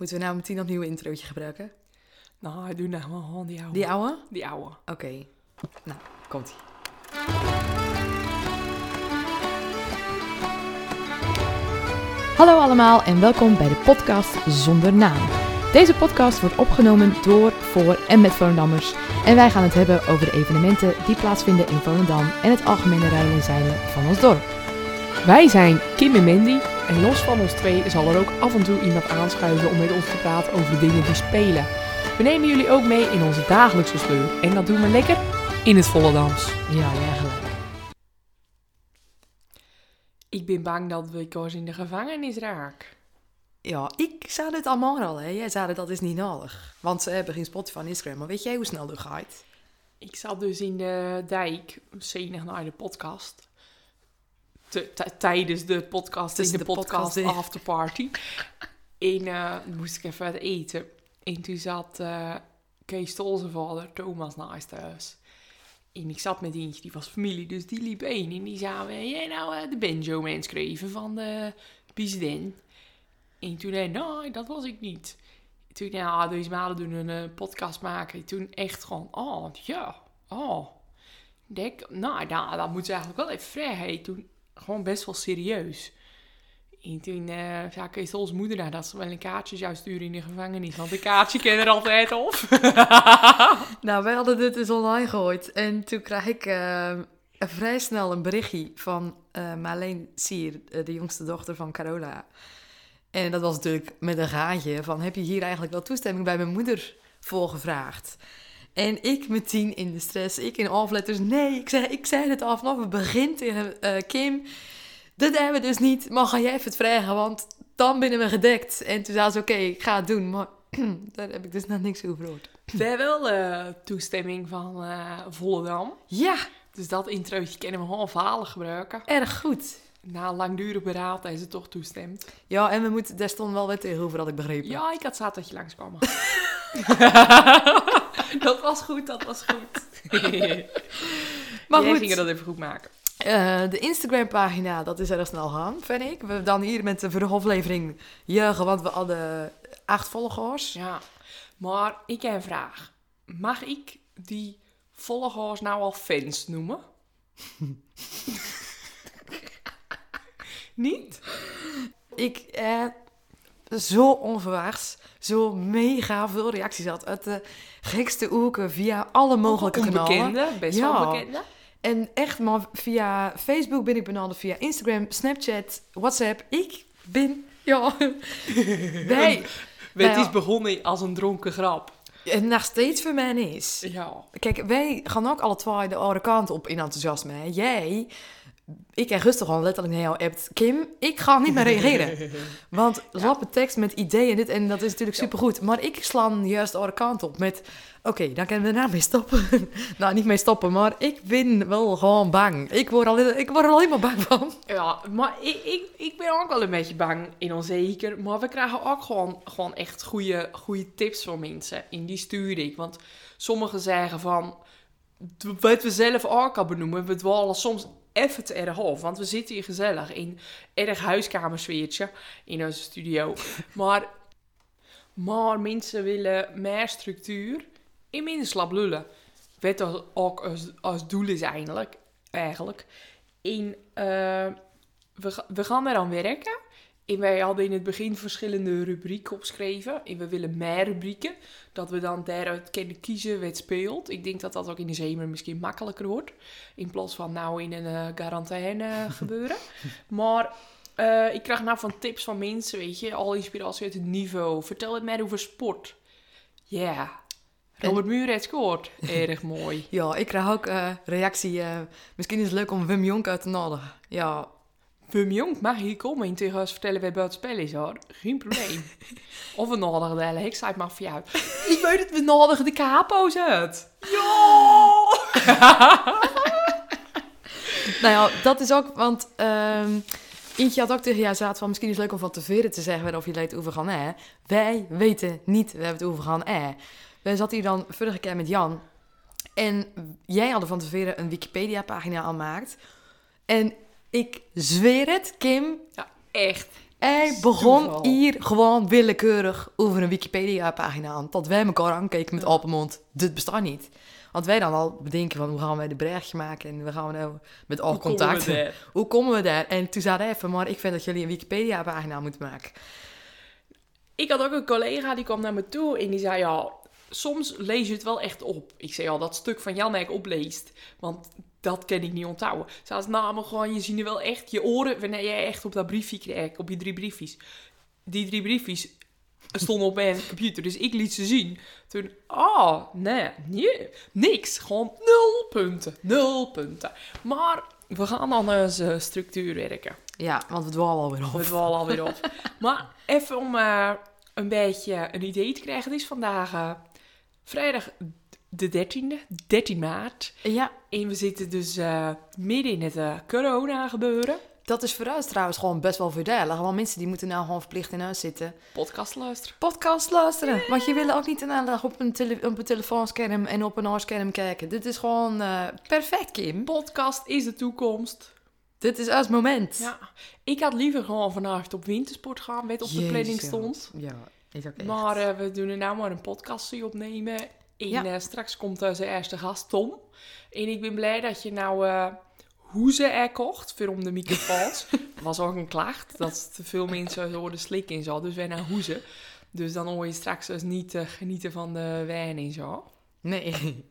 Moeten we nou meteen opnieuw een introotje gebruiken? Nou, doe nou gewoon die oude. Die oude? Die oude. Oké. Nou, komt-ie. Hallo allemaal en welkom bij de podcast Zonder Naam. Deze podcast wordt opgenomen door, voor en met Volendammers. En wij gaan het hebben over de evenementen die plaatsvinden in Volendam en het algemene rijden en zeilen van ons dorp. Wij zijn Kim en Mandy. En los van ons twee zal er ook af en toe iemand aanschuiven om met ons te praten over de dingen die spelen. We nemen jullie ook mee in onze dagelijkse sleur. En dat doen we lekker in het Volendams. Ja, ja, gelijk. Ik ben bang dat we koos in de gevangenis raak. Ja, ik zei het allemaal al, hè. Jij zei het, dat is niet nodig. Want ze hebben geen Spotify en Instagram. Maar weet jij hoe snel dat gaat? Ik zat dus in de dijk, zenig naar de podcast. Tijdens de podcast, in de, de podcast, podcast in. afterparty. en eh, moest ik even eten. En toen zat eh, Kees Tol zijn vader, Thomas, naast huis. En ik zat met eentje, die was familie, dus die liep één. En die zei, "Wil jij nou eh, de banjo mens schreven van de president? En toen zei nou, dat was ik niet. Toen, ja, deze maanden doen een podcast maken. Toen echt gewoon, oh, ja, oh. Ik Denk, nou, nou, dat moet ze eigenlijk wel even vragen. Toen gewoon best wel serieus. En toen zei Kees Tols moeder nou, dat ze wel een kaartje zou sturen in de gevangenis. Want een kaartje ken er altijd op. Nou, wij hadden dit dus online gegooid. En toen kreeg ik eh, vrij snel een berichtje van eh Marleen Sier, de jongste dochter van Carola. En dat was natuurlijk met een gaatje van... heb je hier eigenlijk wel toestemming bij mijn moeder voor gevraagd? En ik meteen in de stress, ik in afletters... nee, ik zei, ik zei het al vanaf het begin tegen eh, Kim... dat hebben we dus niet, maar ga jij even het vragen... want dan binnen we gedekt. En toen zei ze, oké, ik ga het doen. Maar daar heb ik dus nog niks over gehoord. We hebben wel eh, toestemming van eh Volendam. Ja, Dus dat introotje kunnen we gewoon verhalen gebruiken. erg goed. Na langdurig beraad is het toch toestemd. Ja, en we moeten, daar stond wel wat tegenover, had ik begrepen. Ja, ik had je langskwam. dat was goed, dat was goed. maar Jij goed, ging dat even goed maken. eh, de Instagram-pagina, dat is erg snel gaan, vind ik. We dan hier met de vorige aflevering juichen, want we hadden acht volgers. Ja, maar ik heb een vraag. Mag ik die volgers nou al fans noemen? Niet? Ik eh, zo onverwachts, zo mega veel reacties had uit de gekste hoeken via alle mogelijke kanalen. Onbekende, best Ja. wel bekende. En echt, maar via Facebook ben ik benaderd, via Instagram, Snapchat, WhatsApp. Ik ben, ja, wij, Het Nou is begonnen als een dronken grap. en nog steeds voor mij is. Ja. Kijk, wij gaan ook alle twee de andere kant op in enthousiasme. hè. Jij, ik heb rustig gewoon letterlijk naar jou appt. Kim, ik ga niet meer reageren. Want slappe tekst met ideeën en dit en dat is natuurlijk supergoed. Maar ik sla juist de andere kant op met... Oké, dan kunnen we daar mee stoppen. nou, niet mee stoppen, maar ik ben wel gewoon bang. Ik word, al, ik word er alleen maar bang van. Ja, maar ik, ik, ik ben ook wel een beetje bang en onzeker. Maar we krijgen ook gewoon, gewoon echt goede, goede tips van mensen. En die stuur ik. Want sommigen zeggen van... Wat we zelf ook al benoemen, we dwalen soms even te erg af. Want we zitten hier gezellig in erg huiskamersfeertje in onze studio. maar, maar mensen willen meer structuur en minder slap lullen. Wat dat ook als, als doel is eigenlijk. eigenlijk. En eh, we, we gaan eraan werken. En wij hadden in het begin verschillende rubrieken opgeschreven. En we willen meer rubrieken. Dat we dan daaruit kunnen kiezen wat speelt. Ik denk dat dat ook in de zomer misschien makkelijker wordt. In plaats van nou in een eh, quarantaine gebeuren. Maar eh, ik krijg nou van tips van mensen, weet je. Al inspiratie uit het niveau. Vertel het mij over sport. Ja. Robert Muur heeft scoort. Erg mooi. Ja, ik krijg ook eh, reactie. misschien is het leuk om Wim Jonk uit te nodigen. Ja, Wim Jong mag hier komen en tegen ons vertellen bij buiten spel is hoor. Geen probleem. of we nodigen de hele hekstijd mafia uit. Ik weet het, we nodigen de capo's uit. Ja! Nou ja, dat is ook, want Eentje had ook tegen jou zaad van misschien is het leuk om van tevoren te zeggen of je weet over gaan hè. Wij weten niet waar we het over gaan hè. We zaten hier dan vorige keer met Jan en jij had van tevoren een Wikipedia pagina aanmaakt. En ik zweer het, Kim, ja, echt. Hij begon Toeval. hier gewoon willekeurig over een Wikipedia-pagina aan. Dat wij elkaar aankeken met open mond. Dit bestaat niet. Want wij dan al bedenken van hoe gaan wij de berichtje maken en we gaan we nou met al Hoe komen contact. we daar? Hoe komen we daar? En toen zei hij even, maar ik vind dat jullie een Wikipedia-pagina moeten maken. Ik had ook een collega die kwam naar me toe en die zei: Ja, soms lees je het wel echt op. Ik zei al, dat stuk van Jan dat ik opleest, want dat kan ik niet onthouden. Ze had nou, maar gewoon, je ziet wel echt je oren wanneer jij echt op dat briefje kreeg, op je drie briefjes. Die drie briefjes stonden op mijn computer, dus ik liet ze zien. Toen, oh, nee, nee, niks. Gewoon nul punten, nul punten. Maar we gaan aan onze structuur werken. Ja, want we dwalen alweer We op. dwalen alweer op. maar even om eh, een beetje een idee te krijgen. Het is vandaag eh, vrijdag de 13e, 13 maart. Ja, En we zitten dus eh, midden in het eh, corona gebeuren. dat is voor ons trouwens gewoon best wel voordelig. Want mensen die moeten nou gewoon verplicht in huis zitten. Podcast luisteren. Podcast luisteren. Want je wil ook niet een hele dag op een, tele- op een telefoonscherm en op een oorscherm kijken. Dit is gewoon eh, perfect, Kim. Podcast is de toekomst. Dit is ons moment. Ja. Ik had liever gewoon vanavond op wintersport gaan, wat op de planning stond. Ja, is ook echt. Maar we doen er nou maar een podcastje opnemen. En Ja. eh, straks komt onze eerste gast Tom. En ik ben blij dat je nou eh hoezen er kocht voor om de microfoons. was ook een klacht dat te veel mensen hoorden slikken en zo. Dus wij naar hoezen. Dus dan hoor je straks dus niet eh, genieten van de wijn en zo. Nee.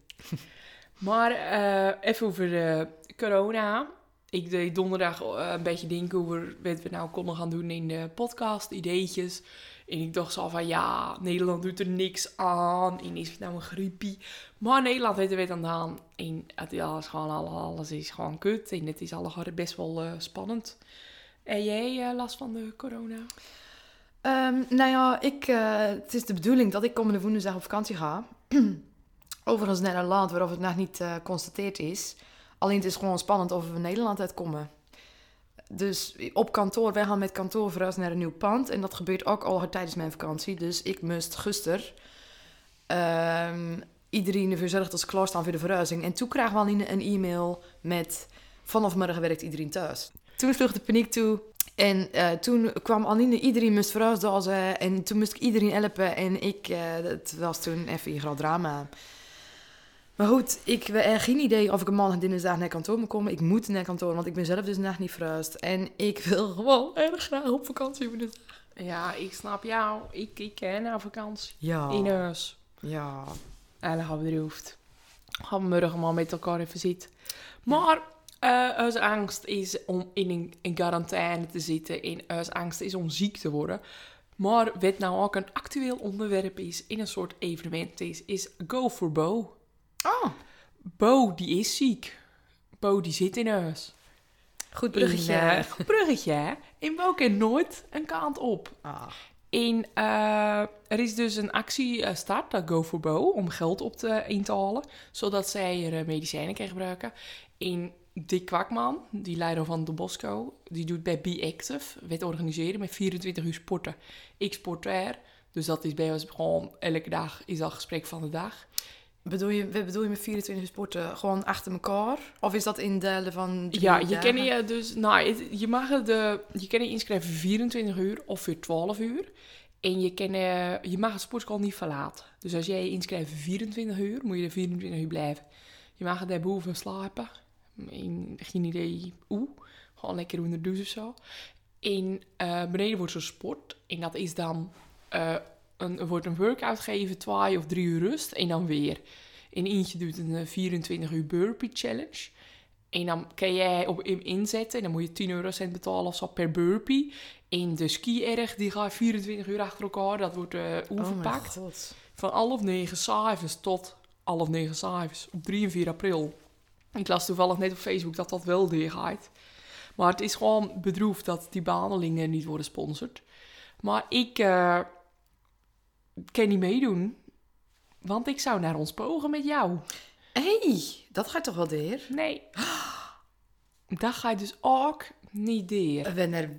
Maar even over de corona. Ik deed donderdag een beetje denken over wat we nou konden gaan doen in de podcast, ideetjes. En ik dacht zo van, ja, Nederland doet er niks aan. En is het nou een griepie? Maar Nederland heeft er weer aan gedaan. En het is gewoon, alle- alles is gewoon kut. En het is allemaal best wel eh, spannend. En jij eh, last van de corona? Ehm, nou ja, ik, eh, het is de bedoeling dat ik komende woensdag op vakantie ga. Overigens naar een land waarover het nog niet eh constateerd is. Alleen het is gewoon spannend of we Nederland uitkomen. Dus op kantoor, wij gaan met kantoor verhuizen naar een nieuw pand. En dat gebeurt ook al tijdens mijn vakantie. Dus ik moest gisteren ehm, iedereen dat ze klaarstaan voor de verhuizing. En toen kregen we al een e-mail met... Vanaf morgen werkt iedereen thuis. Toen sloeg de paniek toe. En eh, toen kwam Aline, iedereen moest verhuisdozen. En toen moest ik iedereen helpen. En ik, eh, het was toen even een groot drama. Maar goed, ik heb echt geen idee of ik een maandag en dinsdag naar kantoor moet komen. Ik moet naar kantoor, want ik ben zelf dus nog niet verhuisd. En ik wil gewoon erg graag op vakantie woensdag. Ja, ik snap jou. Ik, ik ken naar vakantie. Ja. In huis. Ja. En dan gaan we erover. Gaan we morgen maar met elkaar even zitten. Maar eh onze angst is om in een, in quarantaine te zitten. En onze angst is om ziek te worden. Maar wat nou ook een actueel onderwerp is, in een soort evenement is, is Go for Bo. Oh, Bo, die is ziek. Bo, die zit in huis. goed In, bruggetje. eh, goed bruggetje, hè? En Bo nooit een kant op. Ah. En eh, er is dus een actie eh, start, dat Go for Bo, om geld op te, in te halen, zodat zij er medicijnen kan gebruiken. En Dick Kwakman, die leider van De Bosco, die doet bij Be Active, wet organiseren met 24 uur sporten. Ik sport er, dus dat is bij ons gewoon elke dag is dat gesprek van de dag. Bedoel je, wat bedoel je met 24 sporten? Gewoon achter elkaar? Of is dat in delen van Ja, je dagen? kan je dus, nou, je mag de, je kan je inschrijven voor 24 uur of voor 12 uur. En je, kan, eh, je mag het sportschool niet verlaten. Dus als jij je inschrijft voor 24 uur, moet je er 24 uur blijven. Je mag er boven slapen. In, geen idee hoe. Gewoon lekker onder de douche of zo. En eh, beneden wordt zo'n sport. En dat is dan, eh, een, er wordt een workout gegeven, twee of drie uur rust. En dan weer. En eentje doet een eh, 24 uur burpee challenge. En dan kan jij op hem inzetten. En dan moet je 10 eurocent betalen of zo per burpee. En de ski-erg, die gaat 24 uur achter elkaar. Dat wordt eh Oh mijn onverpakt. god. van half negen s'avonds tot half negen s'avonds. Op 3 en 4 april. Ik las toevallig net op Facebook dat dat wel doorgaat. Maar het is gewoon bedroefd dat die behandelingen niet worden gesponsord. Maar ik eh, kan niet meedoen. Want ik zou naar ons pogen met jou. Hé, hey, dat gaat toch wel deer? Nee. Dat ga je dus ook niet deur. Wanneer,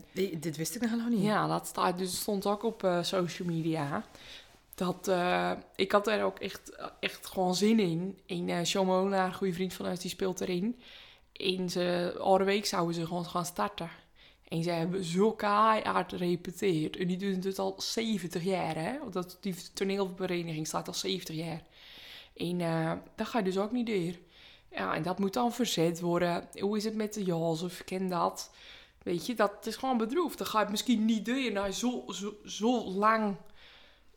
dit wist ik nog niet. Ja, dat staat, dus stond ook op eh, social media. Dat, eh, ik had er ook echt, echt gewoon zin in. En uh, Shomona, een goede vriend van ons, die speelt erin. In ze oude week zouden ze gewoon gaan starten. En zij hebben zo keihard gerepeteerd. En die doen het al 70 jaar, hè. Want Dat, die toneelvereniging staat al 70 jaar. En eh, dat ga je dus ook niet door. Ja, en dat moet dan verzet worden. Hoe is het met de of ken dat? Weet je, dat is gewoon bedroefd. Dan ga je misschien niet door na zo, zo, zo lang,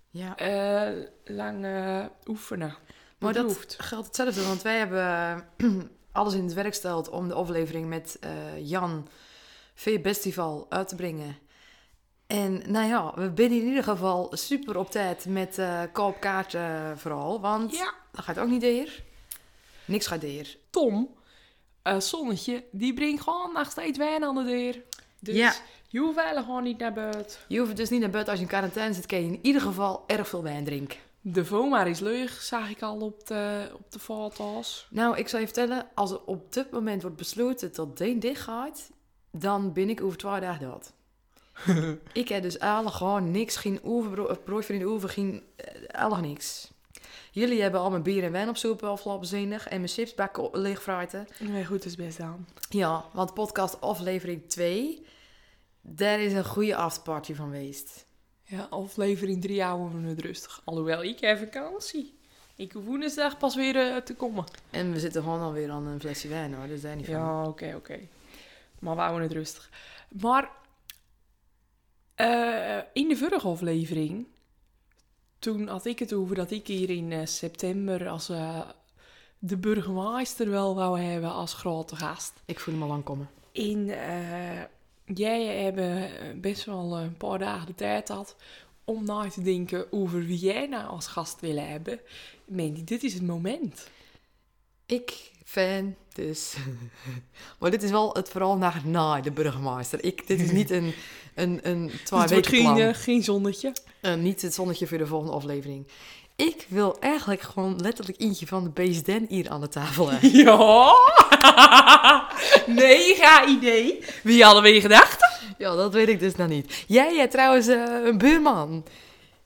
Ja. eh, lang eh, oefenen. Maar dat geldt hetzelfde, want wij hebben alles in het werk gesteld om de aflevering met Jan Festival uit te brengen. En nou ja, we binnen in ieder geval super op tijd met eh koopkaarten vooral, want Ja, dat gaat ook niet deer. Niks gaat deer. Tom, eh, Zonnetje, die brengt gewoon nog steeds wijn aan de deur. Dus Ja. je hoeft eigenlijk gewoon niet naar buiten. Je hoeft dus niet naar buiten als je in quarantaine zit, kan je in ieder geval erg veel wijn drinken. De Vomar is leeg, zag ik al op de, op de foto's. Nou, ik zal je vertellen, als er op dit moment wordt besloten dat Deen dicht gaat, dan ben ik over twee dagen dood. ik heb dus eigenlijk gewoon niks, geen oever, brood in de oever, geen, eh, eigenlijk niks. Jullie hebben al mijn bier en wijn op soep afgelopen en mijn chipsbakken leegfruiten. Nee, goed is best aan. Ja, want podcast aflevering 2, daar is een goede afterparty van geweest. Ja, aflevering 3 houden we het rustig. Alhoewel, ik heb vakantie. Ik hoef woensdag pas weer eh, te komen. En we zitten gewoon alweer aan een flesje wijn hoor, dus daar niet van. Ja, oké, oké. Maar we houden het rustig. Maar eh, in de vorige aflevering, toen had ik het over dat ik hier in eh, september als eh, de burgemeester wel wou hebben als grote gast. Ik voel hem al lang komen. En eh, jij hebben best wel een paar dagen de tijd had om na te denken over wie jij nou als gast wil hebben. Mandy, dit is het moment. Ik fan, dus. maar dit is wel het vooral naar na de burgemeester. Ik, dit is niet een, een, een twee weken geen, plan. eh, geen zonnetje. Eh, niet het zonnetje voor de volgende aflevering. Ik wil eigenlijk gewoon letterlijk eentje van de BSDN hier aan de tafel hebben. Ja. Mega idee. Wie hadden we gedacht? ja, dat weet ik dus nog niet. Jij hebt trouwens eh, een buurman.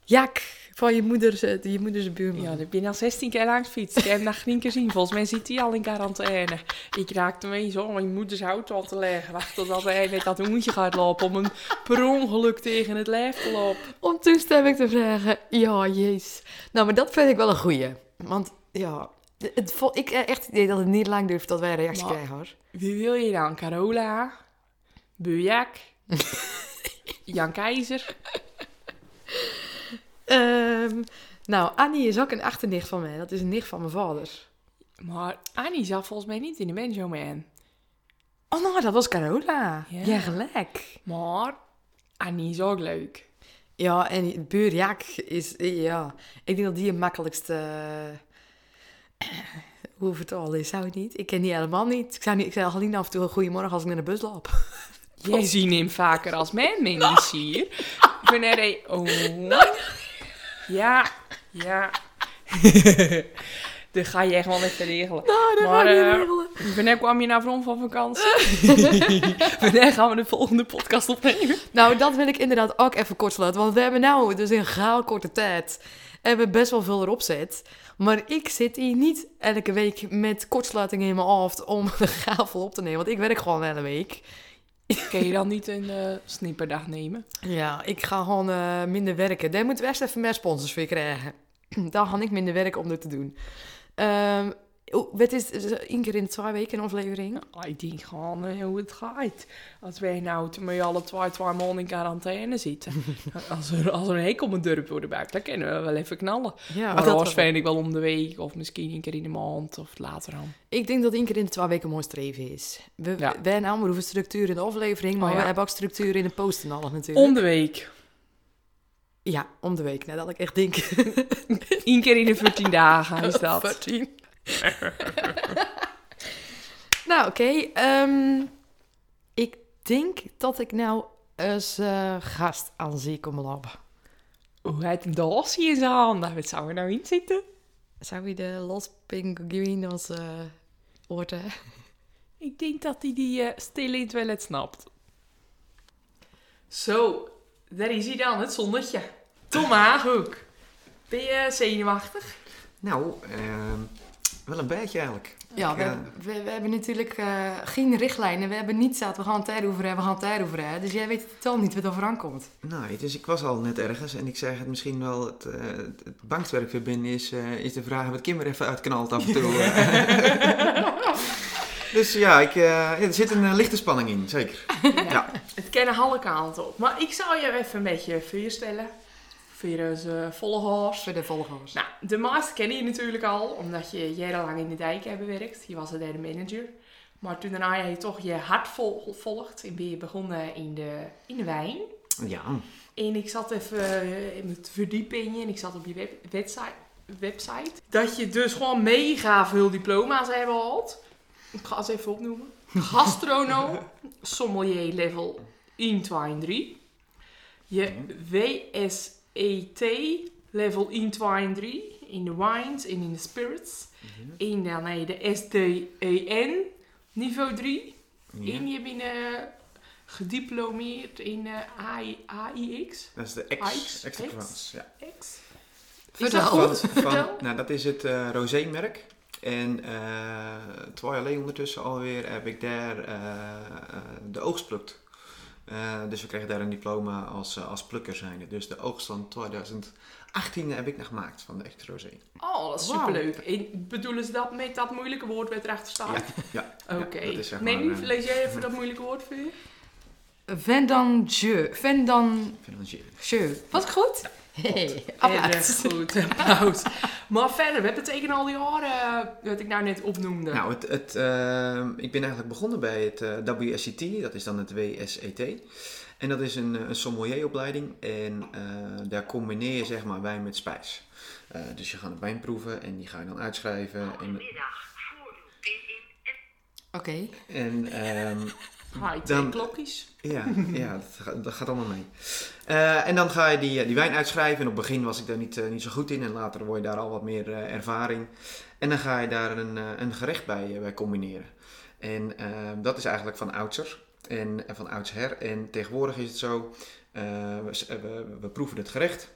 Jack, van je moeders, eh, je moeders buurman. Ja, ik ben al 16 keer langs fiets. Ik heb hem nog geen keer gezien. Volgens mij zit hij al in quarantaine. Ik raakte mee zo om mijn moeders auto al te leggen. Wacht totdat hij met dat hoentje gaat lopen om hem per ongeluk tegen het lijf te lopen. Om toestemming te vragen. Ja, jezus. Nou, maar dat vind ik wel een goeie. Want ja, het, ik heb echt het idee dat het niet lang duurt dat wij een reactie Maar- krijgen hoor. Wie wil je dan? Carola? Bujak? Jan Keizer? Ehm, nou, Annie is ook een achternicht van mij. Dat is een nicht van mijn vader. Maar Annie zat volgens mij niet in de Benjo Man. Oh, nou, dat was Carola. Ja. Ja, gelijk. Maar Annie is ook leuk. Ja, en buur Jack is, ja, ik denk dat die het makkelijkste, hoe vertaal is, zou ik niet. Ik ken die helemaal niet. Ik zou, niet, ik al niet af en toe een goedemorgen als ik naar de bus loop. Jij ziet hem vaker als mijn mens hier. Wanneer hij... Oh. Ja, ja. Dat ga je echt wel even regelen. Nou, dat Maar, ga ik eh, regelen. Wanneer kwam je naar Vrom van vakantie? Wanneer gaan we de volgende podcast opnemen? Nou, dat wil ik inderdaad ook even kort sluiten. Want we hebben nou dus in gaal korte tijd hebben best wel veel erop zet. Maar ik zit hier niet elke week met kortsluiting in mijn hoofd om de gaal vol op te nemen. Want ik werk gewoon een hele week. Kun je dan niet een eh snipperdag nemen? Ja, ik ga gewoon eh, minder werken. Daar moeten we echt even meer sponsors voor krijgen. Daar ga ik minder werken om dit te doen. Ehm wat is is het één keer in twee weken een aflevering? Ik denk gewoon eh, hoe het gaat. Als wij nou met alle twee, twee maanden in quarantaine zitten. als, er, als er een hek op een dorp wordt dan kunnen we wel even knallen. Ja, maar dat anders wel. vind ik wel om de week of misschien een keer in de maand of later dan. Ik denk dat één keer in de twee weken mooi streven is. We, Ja. wij hoeven structuur in de aflevering, maar Oh, ja. we hebben ook structuur in de post en alles natuurlijk. Om de week. Ja, om de week. Nou, dat ik echt denk... Eén keer in de 14 dagen is dat. 14. nou, oké. ehm, ik denk dat ik nou als eh, gast aan zee kom lopen. Hoe heet een doosje in zijn handen? Wat zou er nou in zitten? Zou je de Los Pinguinos eh horen? Ik denk dat hij die eh stil in het toilet snapt. Zo, daar is hij dan, het zonnetje. Tom Haaghoek. Ben je zenuwachtig? Nou, ehm, Wel een beetje eigenlijk. Ja, we, we, we hebben natuurlijk eh, geen richtlijnen. We hebben niet zaten, we gaan tijd over hebben, we gaan tijd over hebben. Dus jij weet totaal niet wat er vooraan komt. Nou, dus ik was al net ergens en ik zeg het misschien wel, het, eh, het, het bankwerk weer binnen is, eh, is de vraag wat Kim er even uitknalt af en toe. dus ja, ik, eh, er zit een lichte spanning in, zeker. Ja. Het kennen alle kanten op. Maar ik zou je even een beetje voorstellen. Voor onze volgers. Voor de volgers. Nou, de master ken je natuurlijk al, omdat je jarenlang in de dijk hebt gewerkt. Je was er derde manager. Maar toen daarna je toch je hart vol, volgt en ben je begonnen in de, in de wijn. ja, En ik zat even eh, in het verdiepen in je en ik zat op je web, website, website. Dat je dus gewoon mega veel diploma's hebt gehad. Ik ga ze even opnoemen. Gastronoom, sommelier level 1, 2 en 3. Je WSET level 1, 2 en 3 in de wines en in de spirits. En dan heb je de SDEN niveau 3. ja. En je bent eh, gediplomeerd in eh, AI, AIX. dat is de X, X, extra X. Ja. X. Is Vertel. dat Van, goed? van, Vertel. nou, dat is het eh Rosé-merk. En eh twee jaar geleden ondertussen alweer heb ik daar eh, eh, de oogst plukt. Eh, dus we kregen daar een diploma als, eh, als plukker zijnde. Dus de oogst van 2018 heb ik nog gemaakt van de echte Rosé. Oh, dat is superleuk. En bedoelen ze dat met dat moeilijke woord wat erachter staat? Ja, Oké. ja, nee, nu eh, lees jij even dat moeilijke woord voor je? Vendange. Vendange. financieel. Was ik goed? Hey, Erg applaus. goed, applaus. maar verder, wat betekenen al die jaren eh, wat ik nou net opnoemde? Nou, het, het, eh, ik ben eigenlijk begonnen bij het eh, WSET, dat is dan het WSET. En dat is een, een sommelieropleiding en eh, daar combineer je zeg maar wijn met spijs. Eh, dus je gaat een wijn proeven en die ga je dan uitschrijven. En, Goedemiddag, voor uw pin in en Oké. en ehm, High dan- klokjes. ja, ja dat, gaat, dat gaat allemaal mee. Eh, en dan ga je die, eh, die wijn uitschrijven. En op het begin was ik daar niet, eh, niet zo goed in. En later word je daar al wat meer ervaring. En dan ga je daar een, een gerecht bij, bij combineren. En dat is eigenlijk van oudsher. En van oudsher. En tegenwoordig is het zo. we, we, we proeven het gerecht.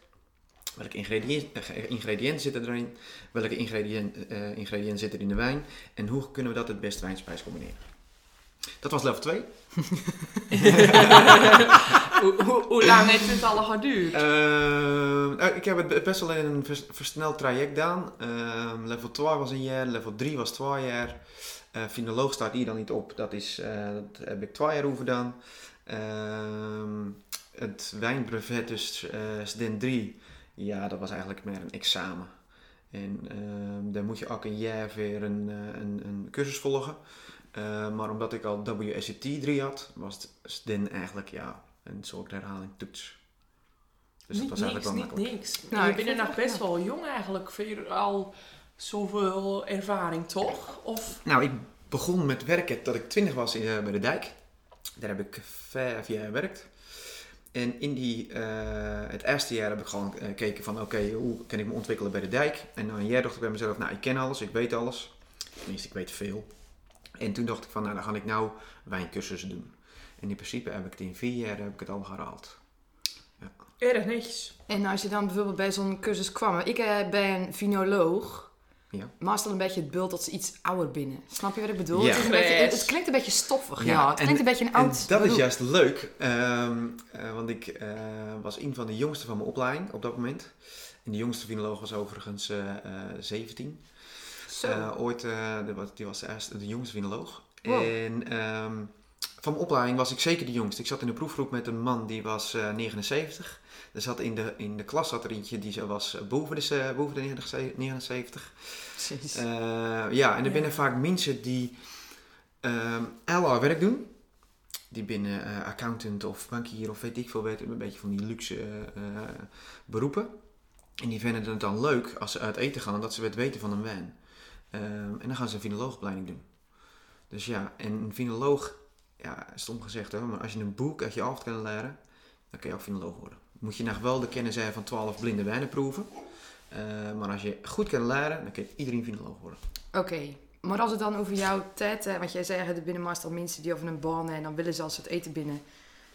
Welke ingrediënten, ingrediënten zitten erin? Welke ingrediënten, eh, ingrediënten zitten er in de wijn? En hoe kunnen we dat het best wijn-spijs combineren? Dat was level 2. hoe, hoe, hoe lang heeft dit al geduurd? Ehm, nou, ik heb het be- best wel in een vers- versneld traject gedaan. Ehm, level 2 was een jaar, level 3 was twee jaar. Eh finoloog staat hier dan niet op, dat, is, eh, dat heb ik twee jaar over gedaan. Ehm, het wijnbrevet, dus eh SDEN 3, ja, dat was eigenlijk meer een examen. En ehm daar moet je ook een jaar weer een, eh, een, een cursus volgen. Eh, maar omdat ik al WSET 3 had, was het SDEN eigenlijk ja, een soort herhaling toets. Dus dat niet was eigenlijk niks, wel niet makkelijk. niks. Nou, je ik bent er nog best wel jong eigenlijk. Voor je al zoveel ervaring, toch? Of... Nou, ik begon met werken dat ik 20 was in, eh, bij de dijk. Daar heb ik vijf jaar gewerkt. En in die, eh, het eerste jaar heb ik gewoon gekeken van oké, hoe kan ik me ontwikkelen bij de dijk? En na een jaar dacht ik bij mezelf, nou ik ken alles, ik weet alles. Tenminste, ik weet veel. En toen dacht ik van, nou dan ga ik nou wijncursussen doen. En in principe heb ik het in vier jaar heb ik het al gehaald. Erg netjes. En als je dan bijvoorbeeld bij zo'n cursus kwam. Ik eh, ben een vinoloog. Ja. Maar is dan een beetje het beeld dat ze iets ouder binnen. Snap je wat ik bedoel? Ja. Het, is een beetje, het, Yes. het klinkt een beetje stoffig. Ja, Ja, het en- klinkt een beetje een En oud dat is juist leuk, ehm, eh, want ik eh, was een van de jongsten van mijn opleiding op dat moment. En de jongste vinoloog was overigens eh, eh, 17. Eh, ooit, eh, de, die was eerst de jongste vinoloog. Wow. En ehm, van mijn opleiding was ik zeker de jongste. Ik zat in een proefgroep met een man die was eh 79. Er zat in de, in de klas zat er eentje die zo was eh, boven de, boven de 79. Precies. Eh, ja, en er Ja. binnen vaak mensen die ehm LR werk doen. Die binnen eh, accountant of bankier of weet ik veel weten, een beetje van die luxe eh, eh, beroepen. En die vinden het dan leuk als ze uit eten gaan, omdat ze wat weten van een wijn. Ehm, en dan gaan ze een vinoloogopleiding doen. Dus ja, en een vinoloog, ja, stom gezegd hoor, maar als je een boek uit je hoofd kan leren, dan kun je ook vinoloog worden. Moet je nog wel de kennis hebben van 12 blinde wijnen proeven. Eh, maar als je goed kan leren, dan kan je iedereen vinoloog worden. Oké, maar als het dan over jouw tijd, eh, want jij zei er binnen meestal mensen die over een baan en dan willen ze als ze het eten binnen,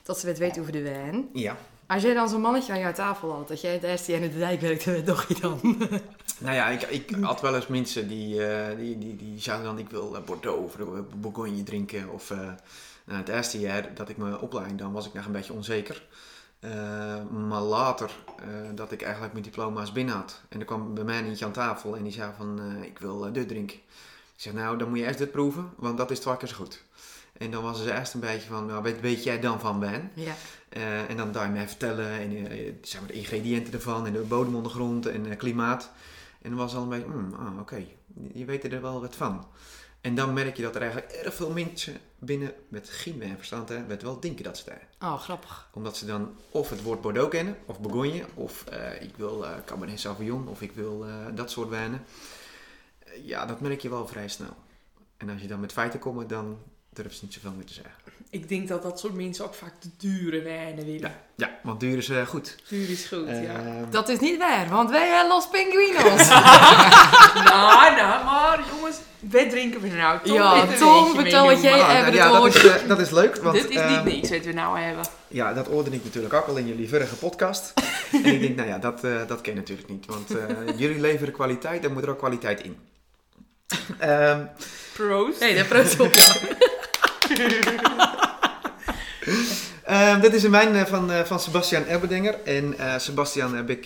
dat ze het weten over de wijn. Ja. Als jij dan zo'n mannetje aan jouw tafel had, dat jij het jaar in de dijk werkte, wat dacht je dan? Nou ja, ik, ik had wel eens mensen die, eh, die, die, die zouden dan, ik wil Bordeaux of Bourgogne drinken. Of eh, nou, het eerste jaar dat ik mijn opleiding dan was ik nog een beetje onzeker. Eh, maar later dat ik eigenlijk mijn diploma's binnen had. En er kwam bij mij eentje aan tafel en die zei van, ik wil dit drinken. Ik zeg, nou, dan moet je eerst dit proeven, want dat is twee keer zo goed. En dan was ze eerst een beetje van, nou, weet, weet jij dan van Ben? Ja. Eh, en dan daar je mij vertellen en eh, zeg maar, de ingrediënten ervan en de bodemondergrond en eh, klimaat. En dan was al een beetje, hmm, ah, oké, je weet er wel wat van. En dan merk je dat er eigenlijk erg veel mensen binnen met geen verstand hebben, met wel denken dat ze daar. Oh, grappig. Omdat ze dan of het woord Bordeaux kennen, of Bourgogne, of ik wil Cabernet Sauvignon, of ik wil dat soort wijnen. Ja, dat merk je wel vrij snel. En als je dan met feiten komt, dan durf ze niet zoveel meer te zeggen. Ik denk dat dat soort mensen ook vaak de dure wijnen willen. Ja, want duur is eh, goed. Duur is goed, ja. Ehm, Dat is niet waar, want wij hebben Los Pinguinos. nou, nou, maar jongens, wat drinken we nou? Tom, Ja, Tom, vertel wat jij- hebben ja, het dat is, eh, dat is leuk. Want, Dit is niet ehm, niks wat we nou hebben. Ja, dat hoorde ik natuurlijk ook al in jullie vorige podcast. en ik denk, nou ja, dat, eh, dat ken je natuurlijk niet. Want eh, jullie leveren kwaliteit, dan moet er ook kwaliteit in. Ehm, Proost. Nee, dat proost op. ehm, dit is een wijn eh, van, eh, van Sebastian Erbedenger. En eh, Sebastian heb ik,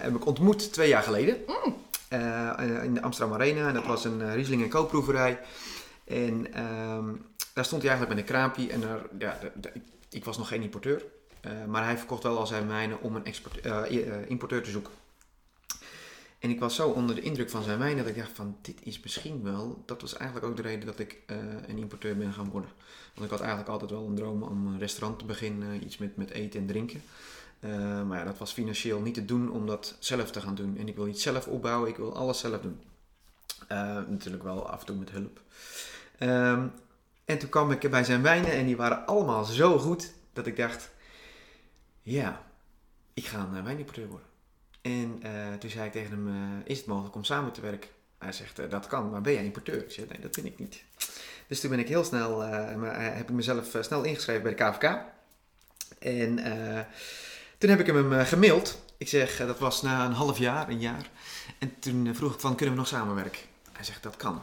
heb ik ontmoet twee jaar geleden. Eh, in de Amsterdam Arena. En dat was een Riesling en koopproeverij. En ehm, daar stond hij eigenlijk met een kraampje. En ja, ik, was nog geen importeur. Maar hij verkocht wel al zijn wijnen om een importeur te zoeken. En ik was zo onder de indruk van zijn wijn dat ik dacht van dit is misschien wel, dat was eigenlijk ook de reden dat ik eh, een importeur ben gaan worden. Want ik had eigenlijk altijd wel een droom om een restaurant te beginnen, iets met, met eten en drinken. Eh, maar ja, dat was financieel niet te doen om dat zelf te gaan doen. En ik wil niet zelf opbouwen, ik wil alles zelf doen. Eh, natuurlijk wel af en toe met hulp. Ehm, en toen kwam ik bij zijn wijnen en die waren allemaal zo goed dat ik dacht, ja, ik ga een wijnimporteur worden. En eh, toen zei ik tegen hem, eh, is het mogelijk om samen te werken? Hij zegt, eh, dat kan, maar ben jij importeur? Ik zeg, nee, dat ben ik niet. Dus toen ben ik heel snel, heb ik mezelf snel ingeschreven bij de KVK. En toen heb ik hem gemaild. Ik zeg, dat was na een half jaar, een jaar. En toen vroeg ik van, kunnen we nog samenwerken? Hij zegt, dat kan.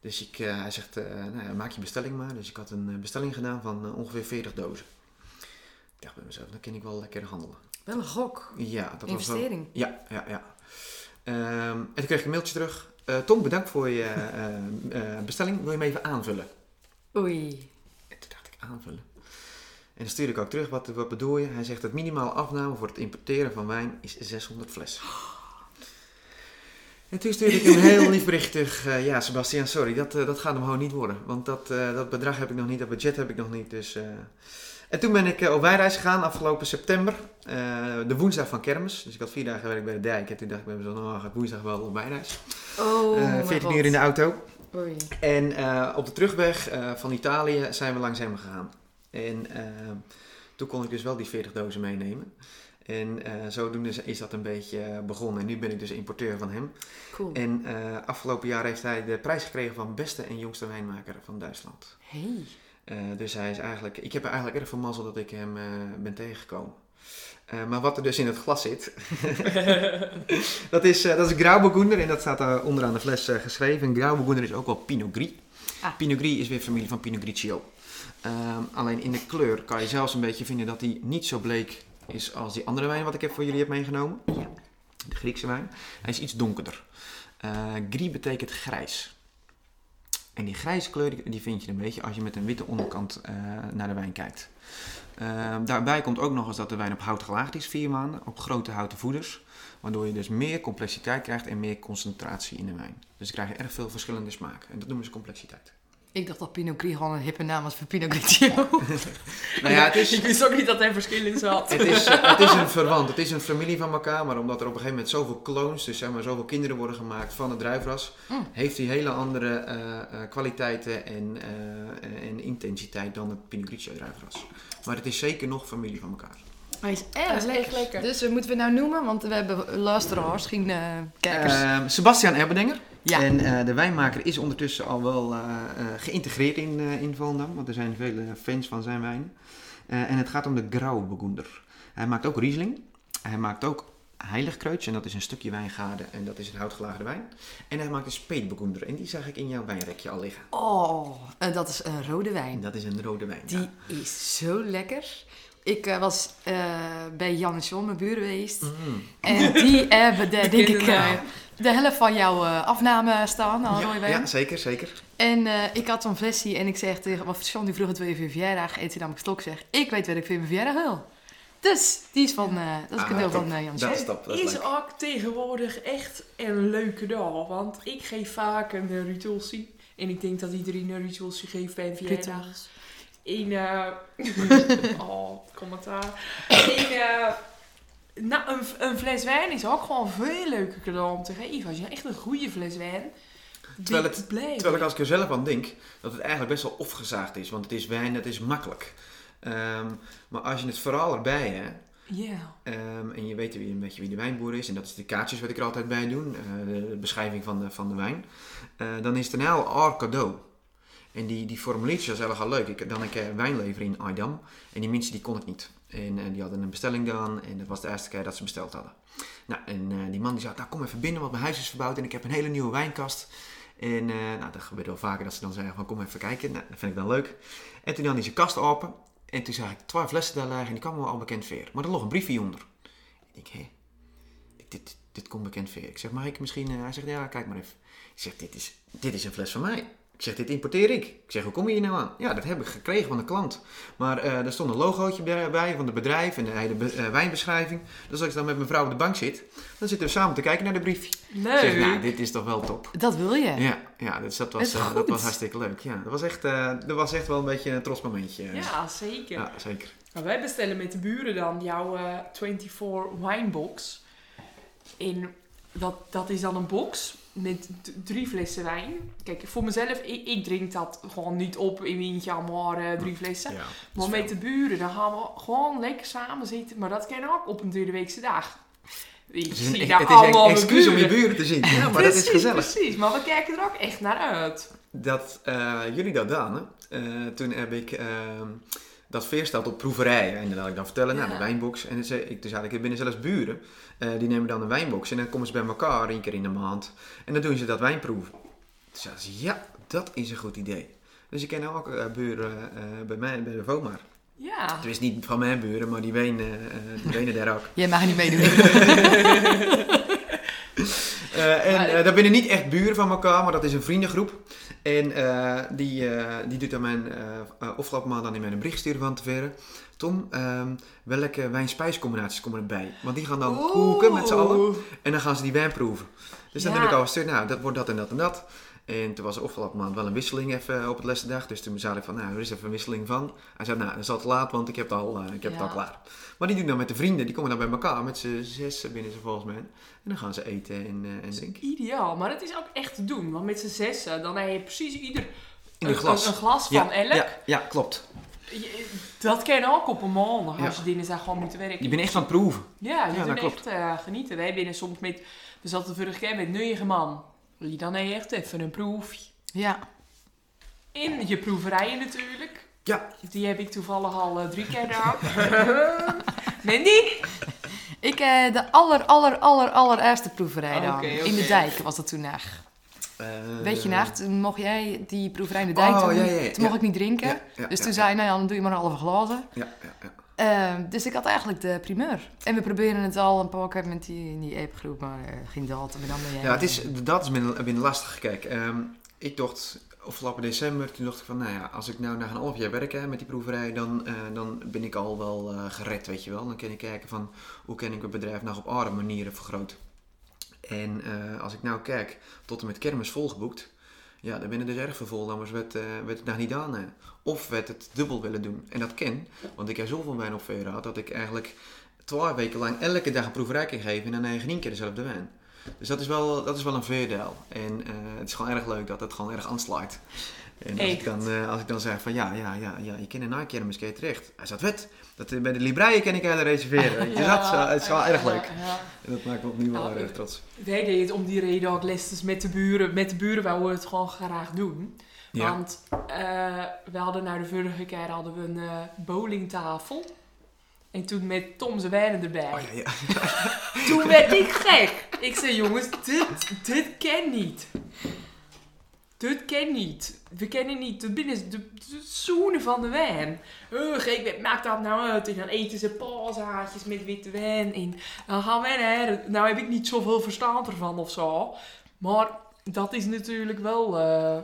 Dus ik, hij zegt, nou ja, maak je bestelling maar. Dus ik had een bestelling gedaan van ongeveer 40 dozen. Ik dacht bij mezelf, dan kan ik wel lekker handelen. Wel een gok. Ja, dat was wel... Investering. Ja, ja, ja. Ehm, en toen kreeg ik een mailtje terug. Eh, Tom, bedankt voor je eh, eh, bestelling. Wil je hem even aanvullen? Oei. En toen dacht ik, aanvullen? En dan stuurde ik ook terug, wat, wat bedoel je? Hij zegt, het minimale afname voor het importeren van wijn is 600 flessen. En toen stuurde ik hem heel liefberichtig, eh, ja Sebastian, sorry, dat, dat gaat hem gewoon niet worden. Want dat, dat bedrag heb ik nog niet, dat budget heb ik nog niet. Dus. En toen ben ik eh, op wijnreis gegaan afgelopen september, eh, de woensdag van kermis. Dus ik had vier dagen gewerkt bij de dijk en toen dacht ik bij mezelf, nou ga ik woensdag wel op wijnreis. Oh, Eh mijn 14 God. uur in de auto. Oei. En eh, op de terugweg eh, van Italië zijn we langs hem gegaan. En eh, toen kon ik dus wel die 40 dozen meenemen. En eh, zodoende is- dat een beetje eh, begonnen. En nu ben ik dus importeur van hem. Cool. En eh, afgelopen jaar heeft hij de prijs gekregen van beste en jongste wijnmaker van Duitsland. Hey. Eh, dus hij is eigenlijk, ik heb er eigenlijk erg veel mazzel dat ik hem eh, ben tegengekomen. Eh, maar wat er dus in het glas zit, dat is, dat is Grauburgunder en dat staat daar onderaan de fles geschreven. En Grauburgunder is ook wel Pinot Gris. Ah. Pinot Gris is weer familie van Pinot Grigio. Ehm, alleen in de kleur kan je zelfs een beetje vinden dat hij niet zo bleek is als die andere wijn wat ik heb voor jullie heb meegenomen. Ja. De Griekse wijn. Hij is iets donkerder. Gris betekent grijs. En die grijze kleur die- vind je een beetje als je met een witte onderkant eh, naar de wijn kijkt. Ehm, daarbij komt ook nog eens dat de wijn op hout gelaagd is, vier maanden, op grote houten voeders. Waardoor je dus meer complexiteit krijgt en meer concentratie in de wijn. Dus dan krijg je erg veel verschillende smaken. En dat noemen ze complexiteit. Ik dacht dat Pinot Gris gewoon een hippe naam was voor Pinot Grigio. Nou ja, het is, Ik wist ook niet dat er verschil in zat. het is, eh, het is een verwant, het is een familie van elkaar. Maar omdat er op een gegeven moment zoveel clones, dus zeg maar zoveel kinderen worden gemaakt van het druifras. Mm. Heeft hij hele andere eh, eh, kwaliteiten en, eh, en intensiteit dan het Pinot Grigio druifras. Maar het is zeker nog familie van elkaar. Hij is erg lekker. echt lekker. Dus we moeten we nou noemen, want we hebben luisteraars, geen kijkers. Ehm, Sebastian Erbedenger. Ja. En eh, de wijnmaker is ondertussen al wel eh, eh, geïntegreerd in, in Volendam, want er zijn vele fans van zijn wijn. En het gaat om de Grauburgunder. Hij maakt ook Riesling. Hij maakt ook Heiligkreutz. En dat is een stukje wijngaarden en dat is een houtgelagerde wijn. En hij maakt een speetbekoender. En die zag ik in jouw wijnrekje al liggen. Oh, en dat is een rode wijn. Dat is een rode wijn. Die ja. is zo lekker. Ik eh, was eh, bij Jan en John, mijn buren geweest. Mm. En die hebben, de, denk ik, eh, de helft van jouw eh, afname staan aan rode Ja, ja, zeker, zeker. En eh, ik had zo'n flesje en ik zeg tegen... Want John die vroeg het weer voor je verjaardag. En toen nam ik stok zeg... Ik weet wat ik voor mijn verjaardag wil. Dus die is van... eh, dat is Ah, cadeau top. van eh, Jan en Dat John. is top, dat is is leuk. ook tegenwoordig echt een leuke dag. Want ik geef vaak een uh, ritualsie. En ik denk dat iedereen een ritualsie geeft bij een verjaardag. In, eh oh, commentaar. In, eh, nou, een, een fles wijn is ook gewoon veel leuker cadeau om te geven. Als je echt een goede fles wijn... Terwijl het- blijft. Terwijl ik als ik er zelf aan denk, dat het eigenlijk best wel opgezaagd is. Want het is wijn, het is makkelijk. Ehm, maar als je het verhaal erbij hebt, Ja. ehm, en je weet wie, een beetje wie de wijnboer is, en dat is de kaartjes wat ik er altijd bij doe, eh, de, beschrijving van de, van de wijn, eh, dan is het een heel cadeau. En die, die formuliertjes was erg leuk. Ik, dan keer wijn leveren in Aydam. En die mensen die kon ik niet. En eh, die hadden een bestelling gedaan. En dat was de eerste keer dat ze besteld hadden. Nou, en eh, die man die zei, nou kom even binnen, want mijn huis is verbouwd. En ik heb een hele nieuwe wijnkast. En eh, nou, dat gebeurt wel vaker dat ze dan zeggen kom even kijken. Nou, dat vind ik dan leuk. En toen nam hij zijn kast open. En toen zag ik twee flessen daar liggen. En die kwamen wel al bekend veer. Maar er lag een briefje onder. Ik denk, hé, ik- dit, dit komt bekend veer. Ik zeg, mag ik misschien... hij zegt, ja, kijk maar even. Ik zeg, dit is, dit is een fles van mij. Ik zeg, dit importeer ik. Ik zeg, hoe kom je hier nou aan? Ja, dat heb ik gekregen van de klant. Maar eh er stond een logootje bij van het bedrijf en de hele be- eh, wijnbeschrijving. Dus als ik dan met mijn vrouw op de bank zit, dan zitten we samen te kijken naar de briefje. Ik Leuk. zeg, nou, dit is toch wel top. Dat wil je. Ja, ja dus dat, was, eh, dat was hartstikke leuk. Ja, dat, was echt, eh, dat was echt wel een beetje een trots momentje. Ja, zeker. Ja, zeker. Maar wij bestellen met de buren dan jouw eh 24 wijnbox. En dat, dat is dan een box met drie flessen wijn. Kijk, voor mezelf, ik, ik drink dat gewoon niet op in eentje, maar eh, drie flessen. Ja, maar is met de buren, dan gaan we gewoon lekker samen zitten. Maar dat kan ook op een derde weekse dag. Ik Het is een, zie het daar is allemaal mijn excuus om je buren. te zien. Ja, maar dat is Precies, gezellig. Precies, maar we kijken er ook echt naar uit. dat eh, jullie dat hè? Eh, toen heb ik ehm, dat veersteld op proeverijen. En dat had ik dan vertellen, nou, Ja. de wijnbox. En dan zei dus ik binnen zelfs buren, eh, die nemen dan een wijnbox. En dan komen ze bij elkaar één keer in de maand. En dan doen ze dat wijnproeven. Toen zeiden ze, ja, dat is een goed idee. Dus ik ken ook eh, buren eh, bij mij, bij de Vomar. Ja. Het is niet van mijn buren, maar die wenen, die wenen daar ook. Jij mag niet meedoen. Eh, en Maar- eh, dat binnen niet echt buren van elkaar, maar dat is een vriendengroep. En eh, die, die doet aan mijn uh, afgelopen maand dan in mijn bericht sturen van tevoren. Tom, ehm, welke wijn-spijscombinaties komen erbij? Want die gaan dan koken met z'n allen en dan gaan ze die wijn proeven. Dus dan Ja. heb ik al gestuurd, nou dat wordt dat en dat en dat. En toen was er afgelopen maand wel een wisseling even op het laatste dag. Dus toen zei ik van, nou er is even een wisseling van. Hij zei, nou dat is al te laat, want ik heb het al, eh, ik heb het al klaar. Maar die doen dan met de vrienden, die komen dan bij elkaar met z'n zes binnen ze volgens mij. En dan gaan ze eten en, eh, en drinken. Ideaal, maar het is ook echt te doen. Want met z'n zessen, dan heb je precies ieder een glas. Een, glas van elk. Ja, ja, klopt. Je- Dat kan ook op een maandag als je dinsdag gewoon moet werken. Je bent echt aan het proeven. Ja, je dat echt klopt. eh, genieten. Wij binnen soms met, we zaten vorige keer met negen man. Je dan echt even een proefje. ja. In je proeverijen natuurlijk. Ja. Die heb ik toevallig al eh, drie keer gedaan. Mandy? Ik, eh, de aller, aller, aller, allereerste proeverij dan. In de dijk was dat toen nog. Weet je nog, toen mocht jij die proeverij in de dijk Oh, doen. ja, ja, ja. Toen mocht Ja. ik niet drinken. Ja, ja, dus ja, toen ja. zei hij, nou ja, dan doe je maar een halve glazen. Ja, ja, ja. Ehm, dus ik had eigenlijk de primeur. En we proberen het al een paar keer met die, die apegroep, maar eh, geen dat. Dan ben jij... Ja, het is, dat is binnen, lastig. Kijk, ehm, ik dacht afgelopen december, toen dacht ik van, nou ja, als ik nou na een half jaar werk hè, met die proeverij, dan, eh, dan ben ik al wel eh, gered, weet je wel. Dan kan ik kijken van, hoe kan ik mijn bedrijf nog op andere manieren vergroten. En als ik nou kijk, tot en met kermis volgeboekt, ja, dan binnen dus erg veel vol, anders werd, eh, werd het nog niet aan. hè. Of werd het dubbel willen doen. En dat ken, want ik heb zoveel wijn op gehad, dat ik eigenlijk twaalf weken lang elke dag een proeverij kan geven en dan geen keer dezelfde wijn. Dus dat is wel, dat is wel een voordeel. En eh, het is gewoon erg leuk dat het gewoon erg aanslaat. En als ik, dan, eh, als ik dan zeg van ja, ja, ja, ja je kan een nakeer misschien terecht. Hij zat wet. Dat, eh, bij de Libraïe kan ik eigenlijk reserveren. je. dat het is wel erg leuk. Ja, ja. En dat maakt me opnieuw wel Ja, erg trots. Wij deden het om die reden ook lessons met de buren. Met de buren wouden we het gewoon graag doen. Ja. Want eh, we hadden nou de vorige keer hadden we een bowlingtafel. En toen met Tom zijn wijnen erbij. Oh ja, ja. Toen werd ik gek. Ik zei, jongens, dit, dit ken niet. Dit ken niet. We kennen niet. Dit binnen de, de zoenen van de wijn. Ugh, ik maak dat nou uit. En dan eten ze paashaartjes met witte wijn. En dan gaan wij naar... Nou heb ik niet zoveel verstand ervan of zo. Maar dat is natuurlijk wel, eh,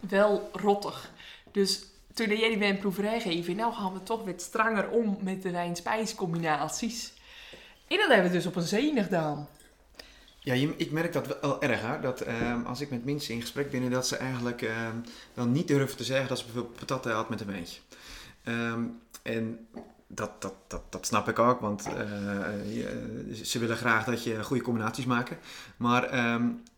wel rottig. Dus toen jij die wijnproeverij geven, nou gaan we toch wat stranger om met de wijn-spijscombinaties. En dat hebben we dus op een zenig gedaan. Ja, je- ik merk dat wel erg. Hè? Dat ehm, als ik met mensen in gesprek ben, dat ze eigenlijk ehm, dan niet durven te zeggen dat ze bijvoorbeeld patat had met een wijntje. Ehm, en dat, dat, dat, dat snap ik ook, want eh, je- ze willen graag dat je goede combinaties maakt. Maar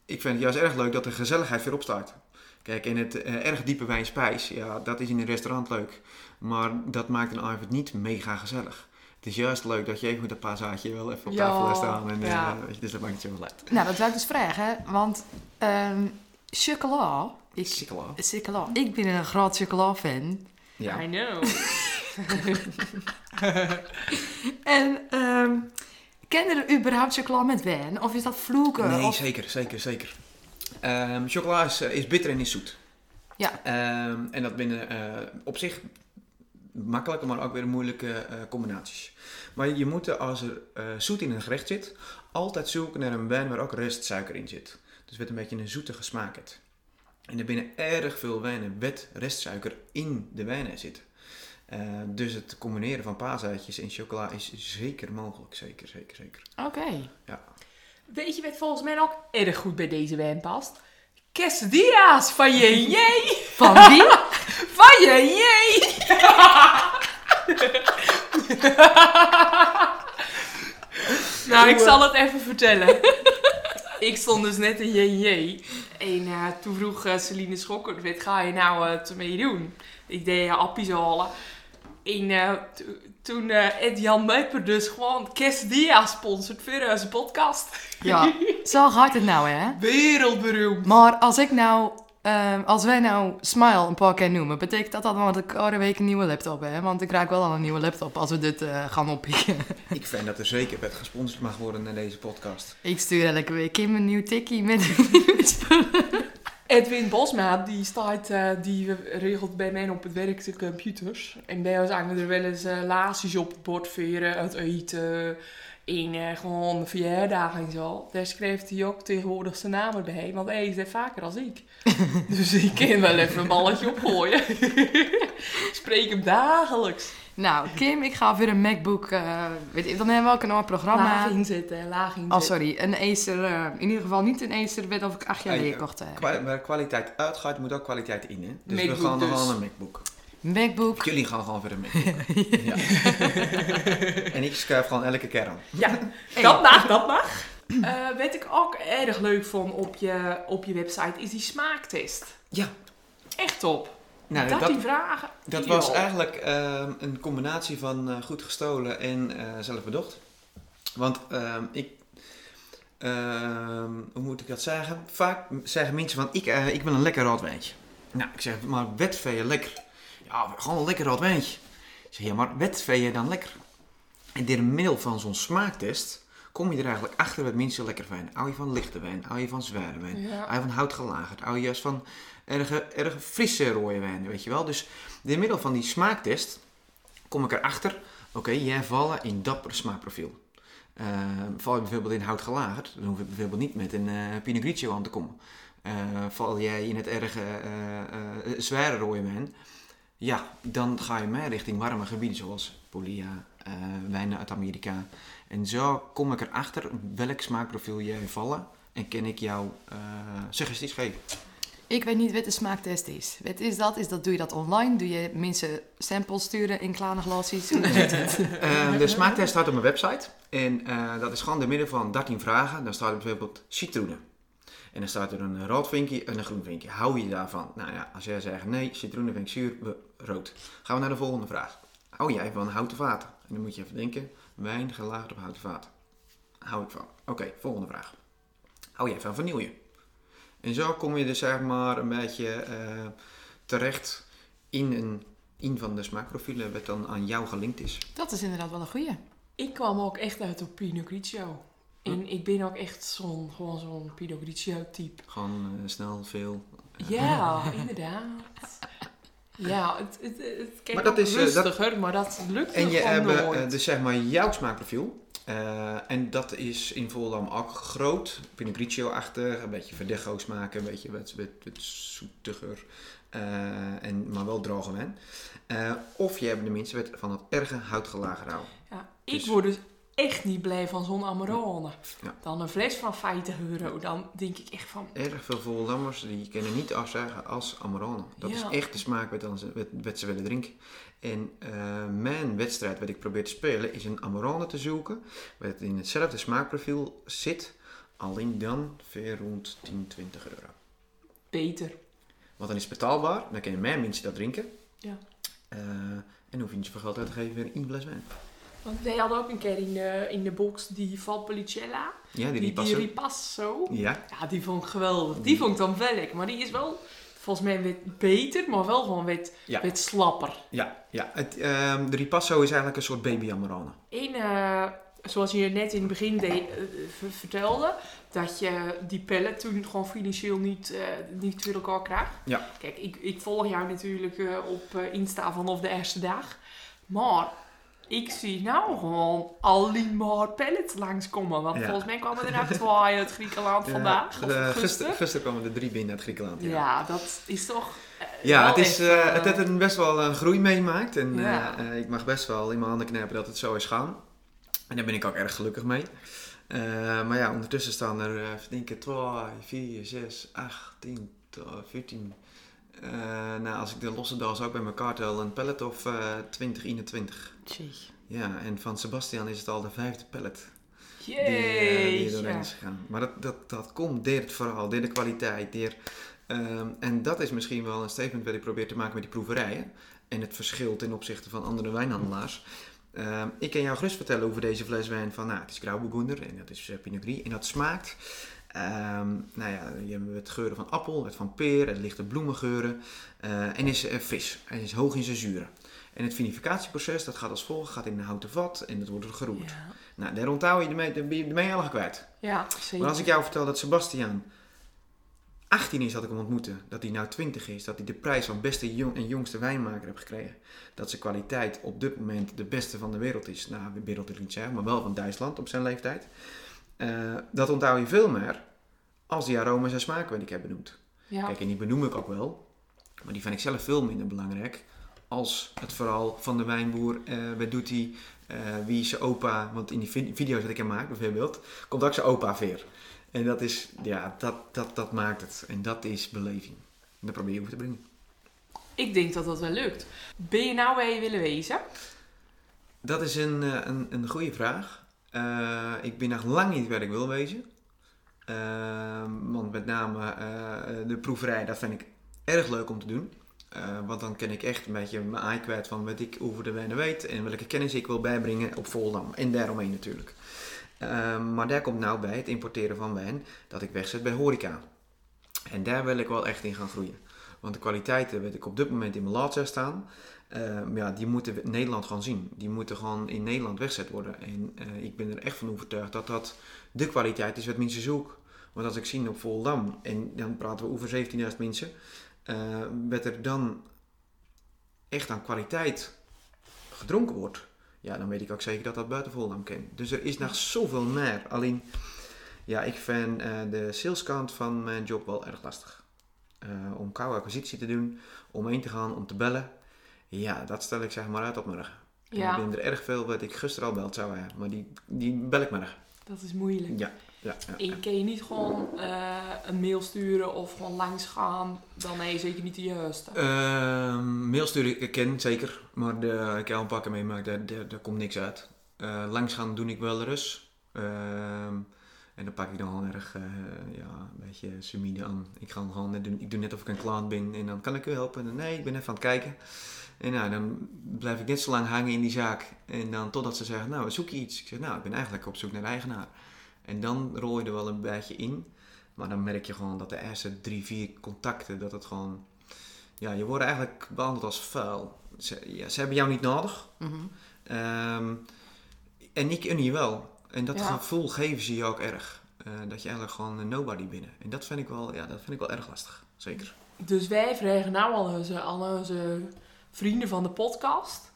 ik vind het juist erg leuk dat de gezelligheid weer opstaat. Kijk, en het eh, erg diepe wijnspijs, ja, dat is in een restaurant leuk. Maar dat maakt een avond niet mega gezellig. Het is juist leuk dat je even met een paashaatje wel even op tafel laat staan. En, eh, ja. weet je, dus dat maakt het zo wel uit. Nou, dat zou ik dus vragen, want ehm chocola, ik, Sikkelaa. chocola, ik ben een groot chocola-fan. Ja. I know. En ehm kennen er überhaupt chocola met wijn? Of is dat vloeken? Nee, Of- zeker, zeker, zeker. Ehm, chocola is, eh, is bitter en is zoet. Ja. Ehm, en dat binnen eh, op zich makkelijke, maar ook weer moeilijke eh, combinaties. Maar je moet, er, als er eh, zoet in een gerecht zit, altijd zoeken naar een wijn waar ook restsuiker in zit. Dus wat een beetje een zoetige smaak heeft. En er binnen erg veel wijnen wet restsuiker in de wijnen zit. Eh, dus het combineren van paasuitjes en chocola is zeker mogelijk. Zeker, zeker, zeker. Oké. Weet je wat volgens mij ook erg goed bij deze wijn past? Quesadillas van je jee. Van wie? Van je jee. nou, ik zal het even vertellen. ik stond dus net in JJ. En eh, toen vroeg eh, Celine Schokker, wat ga je nou ermee doen? Ik deed appies halen. En to- toen Ed Jan Meuper dus gewoon Quesadilla sponsort voor onze podcast. Ja, zo gaat het nou, hè? Wereldberoemd. Maar als ik nou, ehm, als wij nou Smile een paar keer noemen, betekent dat dan dat ik elke week een nieuwe laptop heb? Want ik raak wel al een nieuwe laptop als we dit eh, gaan oppikken. Ik vind dat er zeker met gesponsord mag worden naar deze podcast. ik stuur elke week Kim een nieuw tikkie met Edwin Bosma, die, staat, eh, die regelt bij mij op het werk de computers. En bij ons hangen er wel eens laasjes op het bord veren, uit eten, in eh, gewoon verjaardagen en zo. Daar schrijft hij ook tegenwoordig zijn naam erbij, want hij is er vaker als ik. dus ik kan wel even een balletje opgooien. ik spreek hem dagelijks. Nou, Kim, ik ga weer een MacBook, eh, weet ik, dan hebben we ook een ander programma. Laag inzetten, laag inzetten. Oh, sorry, een Acer, eh, in ieder geval niet een Acer, weet of ik acht jaar geleden kocht. Kwa- waar kwaliteit uitgaat, moet ook kwaliteit in. Hè? Dus Macbook we gaan nog dus. wel een MacBook. MacBook. Jullie gaan gewoon voor een MacBook. ja. en ik schuif gewoon elke keer aan. Ja, dat mag, dat mag. Eh wat ik ook erg leuk vond op je, op je website is die smaaktest. Ja. Echt top. Nou, dat, dat, die vragen. dat was eigenlijk ehm, een combinatie van eh, goed gestolen en eh zelf bedocht. Want ehm, ik, ehm, hoe moet ik dat zeggen? Vaak zeggen mensen van, ik, ik wil een lekker rood wijntje. Nou, ik zeg, maar wat vind je lekker? Ja, gewoon een lekker rood wijntje. Ik zeg, ja, maar wat vind je dan lekker? En door middel van zo'n smaaktest kom je er eigenlijk achter wat mensen lekker vinden. Hou je van lichte wijn? Hou je van zware wijn? Ja. Hou je van hout gelagerd? Hou je juist van erge, erge frisse rode wijn, weet je wel? Dus door middel van die smaaktest kom ik erachter, oké, jij vallen in dat smaakprofiel. Eh, val je bijvoorbeeld in hout gelagerd, dan hoef je bijvoorbeeld niet met een eh Pinot Grigio aan te komen. Eh, val jij in het erge eh, eh, zware rode wijn, ja, dan ga je meer richting warme gebieden zoals Polia, eh, wijnen uit Amerika. En zo kom ik erachter welk smaakprofiel jij vallen en kan ik jou eh, suggesties geven. Ik weet niet wat de smaaktest is. Wat is dat? Is dat? Doe je dat online? Doe je mensen samples sturen in kleine glasjes? Hoe zit het? Eh, de smaaktest staat op mijn website. En dat is gewoon door middel van 13 vragen. Dan staat er bijvoorbeeld citroenen. En dan staat er een rood vinkje en een groen vinkje. Hou je daarvan? Nou ja, als jij zegt nee, citroenen vind ik zuur, we- rood. Gaan we naar de volgende vraag. Hou jij van houten vaten? En dan moet je even denken, wijn gelagerd op houten vaten. Hou ik van. Oké, volgende vraag. Hou jij van vanille? En zo kom je dus zeg maar een beetje eh, terecht in een een van de smaakprofielen wat dan aan jou gelinkt is. Dat is inderdaad wel een goeie. Ik kwam ook echt uit op Pinot Grigio. En ik ben ook echt zo'n, gewoon zo'n Pinot Grigio type. Gewoon eh, snel, veel. Ja, inderdaad. Ja, het, het, het dat is, eh, dat- rustiger, maar dat lukt En je hebt eh, dus zeg maar jouw smaakprofiel. Eh, en dat is in Volendam ook groot. Pinot Grigio-achtig, een beetje verdecho smaken, een beetje wat, wat, wat zoetiger. eh, en, maar wel droge wijn. Eh, of je hebt de wat van het erge houtgelager houden. Ja, Dus- ik word dus echt niet blij van zo'n Amarone. Ja. Dan een fles van 50 euro. Dan denk ik echt van... Erg veel Volendammers die kunnen niet afzeggen als Amarone. Dat Ja. is echt de smaak wat, dan ze, wat, wat ze willen drinken. En eh, mijn wedstrijd wat ik probeer te spelen is een Amarone te zoeken. Wat in hetzelfde smaakprofiel zit. Alleen dan ver rond 10, 20 euro. Beter. Want dan is het betaalbaar. Dan kunnen meer mensen dat drinken. Ja. Eh, en hoef je niet zoveel geld uit te geven voor één fles wijn. Want wij hadden ook een keer in de, in de box die Valpolicella. Ja, die Die, die ripasso. ripasso. Ja, Ja, die vond ik geweldig. Die vond ik dan wel lekker. Maar die is wel volgens mij beter, maar wel gewoon Ja. wat slapper. ja, ja. Het, ehm, de ripasso is eigenlijk een soort baby Amarone. Eén, eh, zoals je net in het begin eh, vertelde, dat je die pellet toen gewoon financieel niet, eh niet voor elkaar krijgt. Ja. Kijk, ik, ik volg jou natuurlijk eh, op eh, Insta vanaf de eerste dag. Maar ik zie nou gewoon alleen maar pellets langskomen. Want Ja. volgens mij kwamen er nou twee uit Griekenland vandaag. Of Eh, gisteren. gisteren, gisteren kwamen er drie binnen uit Griekenland. Ja, dat is toch. eh, Ja, het, is, even, eh, het heeft een best wel een groei meemaakt. En Ja. ik mag best wel in mijn handen knijpen dat het zo is gaan. En daar ben ik ook erg gelukkig mee. Maar ja, ondertussen staan er, uh, denk ik, 2, 4, 6, 8, 10, 12, 14. Eh, nou, als ik de losse doos ook bij elkaar tel, een pallet of eh 20, 21. Ja, en van Sebastian is het al de vijfde pallet die, er doorheen is gegaan. Maar dat, dat, dat komt door het verhaal, door de kwaliteit. Door, ehm, en dat is misschien wel een statement wat ik probeer te maken met die proeverijen. En het verschil ten opzichte van andere wijnhandelaars. Ehm, ik kan jou gerust vertellen over deze fles wijn van, nou, het is Grauburgunder en dat is eh, Pinot Gris. En dat smaakt, ehm, nou ja, je hebt het geuren van appel, het van peer, het lichte bloemengeuren. eh, en is fris, en is hoog in zijn zuren. En het vinificatieproces, dat gaat als volgt, gaat in een houten vat en dat wordt er geroerd. Ja. Nou, daar onthoud je ermee, daar ben je helemaal kwijt. ja, zeker. Maar als ik jou vertel dat Sebastian 18 is dat ik hem ontmoette, dat hij nou 20 is, dat hij de prijs van beste jong en jongste wijnmaker heeft gekregen, dat zijn kwaliteit op dit moment de beste van de wereld is, nou, de wereld wil ik niet zeggen, maar wel van Duitsland op zijn leeftijd, Eh, dat onthoud je veel meer als die aroma's en smaken wat ik heb benoemd. ja. Kijk, en die benoem ik ook wel, maar die vind ik zelf veel minder belangrijk als het verhaal van de wijnboer, eh wat doet hij, eh, wie is zijn opa, want in die vi- video's dat ik hem maak bijvoorbeeld, komt ook zijn opa weer. En dat is, ja, dat, dat, dat maakt het. En dat is beleving. En dat probeer je over te brengen. Ik denk dat dat wel lukt. Ben je nou waar je willen wezen? Dat is een, eh, een, een goede vraag. Ik ben nog lang niet waar ik wil wezen. Want met name de proeverij, dat vind ik erg leuk om te doen. Eh, want dan ken ik echt een beetje mijn ei kwijt van wat ik over de wijnen weet en welke kennis ik wil bijbrengen op Volendam. En daaromheen natuurlijk. Ehm, maar daar komt nou bij het importeren van wijn dat ik wegzet bij horeca. En daar wil ik wel echt in gaan groeien. Want de kwaliteiten weet ik op dit moment in mijn laadzaal staan. Ehm, ja, die moeten Nederland gaan zien. Die moeten gewoon in Nederland weggezet worden. En eh, ik ben er echt van overtuigd dat dat de kwaliteit is wat mensen zoeken. Want als ik zie op Volendam, en dan praten we over 17.000 mensen, eh wat er dan echt aan kwaliteit gedronken wordt, ja, dan weet ik ook zeker dat dat buiten Volendam kan. Dus er is nog zoveel meer. Alleen, ja, ik vind eh, de saleskant van mijn job wel erg lastig. Eh, om koude acquisitie te doen, om heen te gaan, om te bellen. Ja, dat stel ik zeg maar uit op morgen. En Ja. Ik ben er erg veel wat ik gisteren al beld zou hebben, maar die, die bel ik morgen. Dat is moeilijk. Ja, ja, ja. En kan je niet gewoon eh, een mail sturen of gewoon langs gaan? Dan nee, zeker niet de juiste. Ehm, mail sturen ik ken zeker, maar de, ik heb al een pakken meemaakt, daar, daar, daar komt niks uit. Eh, langs gaan doe ik wel rust. Ehm, en dan pak ik dan gewoon erg, eh, ja, een beetje sumide aan. Ik, ga gewoon net doen, ik doe net of ik een klant ben en dan kan ik u helpen. En nee, ik ben even aan het kijken. En nou, dan blijf ik net zo lang hangen in die zaak. En dan totdat ze zeggen, nou, zoek je iets? Ik zeg, nou, ik ben eigenlijk op zoek naar de eigenaar. En dan rol je er wel een beetje in. Maar dan merk je gewoon dat de eerste drie, vier contacten, dat het gewoon... Ja, je wordt eigenlijk behandeld als vuil. ze, ja, ze hebben jou niet nodig. Mhm. Ehm, en ik en je wel. En dat Ja. gevoel geven ze je ook erg. Eh, dat je eigenlijk gewoon nobody binnen. En dat vind ik wel, ja, dat vind ik wel erg lastig. Zeker. Dus wij vragen nou aan onze, aan onze vrienden van de podcast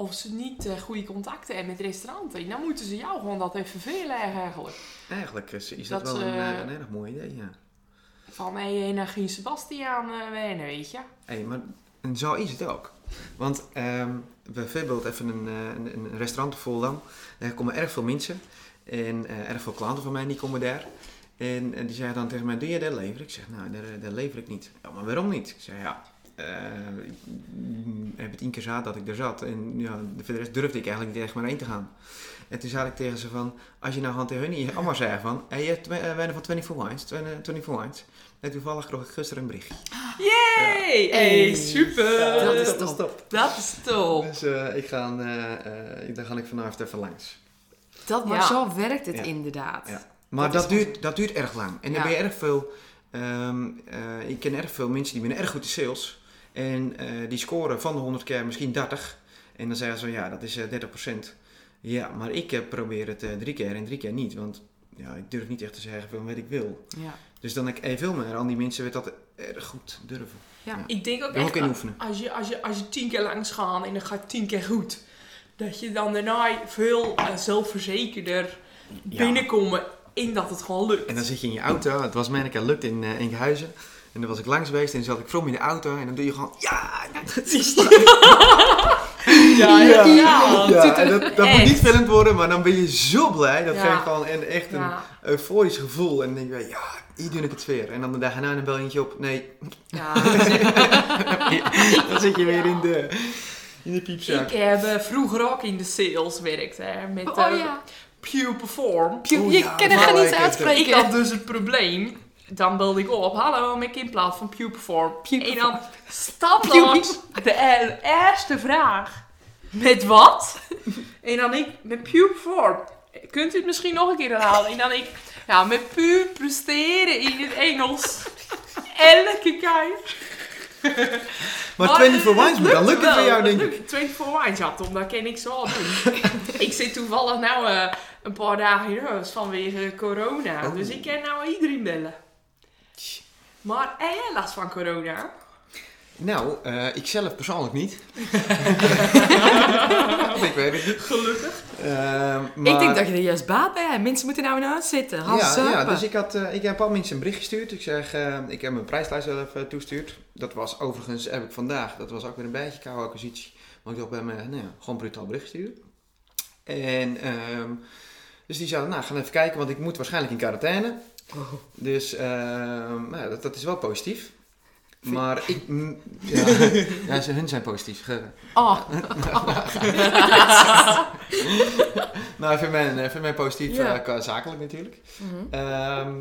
of ze niet eh, goede contacten hebben met restauranten. Dan moeten ze jou gewoon dat even verleggen eigenlijk. Eigenlijk is, is dat, Dat wel een, ze- eh, een erg mooi idee, ja. Van hé, naar Gien Sebastiaan uh, wennen, weet je. Hé, maar en zo is het ook. Want ehm bijvoorbeeld even een, eh, een, een restaurant in Volendam. Daar komen erg veel mensen. En eh, erg veel klanten van mij die komen daar. En, en die zeiden dan tegen mij, doe je dat leveren? Ik zeg, nou, dat, dat lever ik niet. Ja, maar waarom niet? Ik zeg, ja, eh, ik mm, heb het één keer zat dat ik er zat. En ja, voor de rest durfde ik eigenlijk niet echt maar heen te gaan. En toen zei ik tegen ze van, als je nou gewoon tegen hun niet allemaal zei van, hey, je twe- eh, wennen van 24 Wines, 20 24 Wines. En toevallig kreeg ik gisteren een berichtje. Yay! Hey, super! Dat is dat top. top. Dat is top. Dus eh, ik ga, eh, eh, daar ga ik vanavond even langs. Dat, maar Ja. zo werkt het Ja. inderdaad. Ja. Maar Dat duurt, dat duurt erg lang. En dan ben je erg veel... ehm, eh, ik ken erg veel mensen die zijn erg goed in sales. En eh, die scoren van de 100 keer misschien 30. En dan zeggen ze, ja, dat is eh 30%. Ja, maar ik eh, probeer het eh, drie keer en drie keer niet. Want ja, ik durf niet echt te zeggen van wat ik wil. Ja. Dus dan heb ik veel meer aan die mensen weet dat erg goed durven. Ik denk ook echt, in oefenen. als je, als, je, als je tien keer langs gaat en dan gaat het tien keer goed, dat je dan daarna veel eh, zelfverzekerder binnenkomt in dat het gewoon lukt. En dan zit je in je auto. Het was mij een keer lukt in, eh in Gehuizen. En dan was ik langs geweest en dan zat ik vroom in de auto. En dan doe je gewoon, ja! Dat is Ja, ja, ja. Ja, dat, dat moet niet filmd worden, maar dan ben je zo blij. Dat Ja. geeft gewoon een, echt een Ja, euforisch gevoel. En dan denk je, ja, hier doe ik het weer. En dan de dag erna een bel je eentje op. Nee, ja. dan zit je weer in de, in de piepzak. Ik heb eh, vroeger ook in de sales gewerkt, hè, met Oh eh, ja. Pew Perform. Je, Oeh, je ja, kan het niet uitspreken. Ik had dus het probleem. Dan belde ik op. Hallo, met in plaats van Pew Perform. Pew En dan standaard de e- eerste vraag. Met wat? En dan ik, met Pew Perform. Kunt u het misschien nog een keer herhalen? En dan ik, ja, met puur presteren in het Engels. Elke keer. Maar Maar 24 het Wines moet dan lukken voor jou, denk ik. lukte. 24 Wines had om, dat ken ik zo doen. ik zit toevallig nou eh, een paar dagen in huis vanwege corona. Oh. Dus ik kan nou iedereen bellen. Maar heb jij last van corona? Nou, eh, ik zelf persoonlijk niet. ik weet het niet. Gelukkig. Ehm, Ik maar- denk dat je er juist baat bij hebt. Mensen moeten nou in huis zitten. Ja, ja, dus ik, had, eh, ik heb een paar mensen een bericht gestuurd. Ik zeg, eh, ik heb mijn prijslijst zelf toegestuurd. Dat was overigens, heb ik vandaag, dat was ook weer een beetje koude acquisitie. Maar ik dacht bij me, nou ja, gewoon brutaal bericht sturen. En, ehm, dus die zeiden, nou, gaan even kijken, want ik moet waarschijnlijk in quarantaine. Dus, ehm, nou, dat, dat is wel positief. Maar ik, ja, ja, ze, hun zijn positief. Ge- Oh, Nou, voor mij, voor mij positief, eh, qua zakelijk natuurlijk. Mhm. Ehm,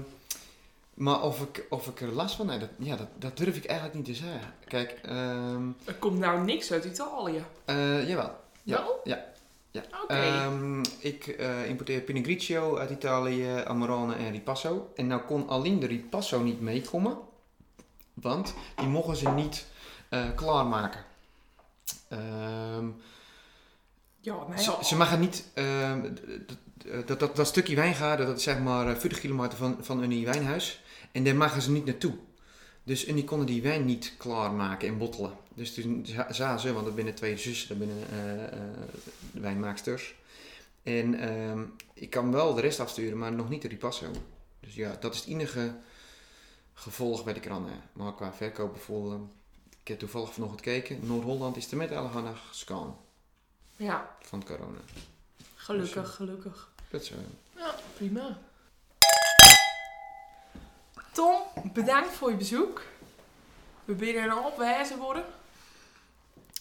maar of ik, of ik er last van heb, dat, ja, dat, dat durf ik eigenlijk niet te zeggen. Kijk, ehm Er komt nou niks uit Italië. eh, jawel. Ja, Wel? ja, ja. Ehm, ik eh, importeer Pinot Grigio uit Italië, Amarone en Ripasso. En nou kon alleen de Ripasso niet meekomen, want die mogen ze niet eh, klaarmaken. Ehm ja, nou ze, ze mag niet. ehm, d- dat, dat, dat stukje wijngaarden, dat is zeg maar eh, 40 kilometer van, van Unie Wijnhuis. En daar mogen ze niet naartoe. Dus Unie konden die wijn niet klaarmaken en bottelen. Dus toen za- zagen ze, want dat binnen twee zussen, dat binnen eh, eh, de wijnmaaksters. En ehm, ik kan wel de rest afsturen, maar nog niet de Ripasso. Dus ja, dat is het enige gevolg ik eraan heb. Maar qua verkoop bijvoorbeeld, ik heb toevallig vanochtend gekeken. Noord-Holland is er met alle scan ja, van corona. gelukkig, gelukkig. Dat is, eh, Ja, prima. Tom, bedankt voor je bezoek. We binnen een opwijzer worden.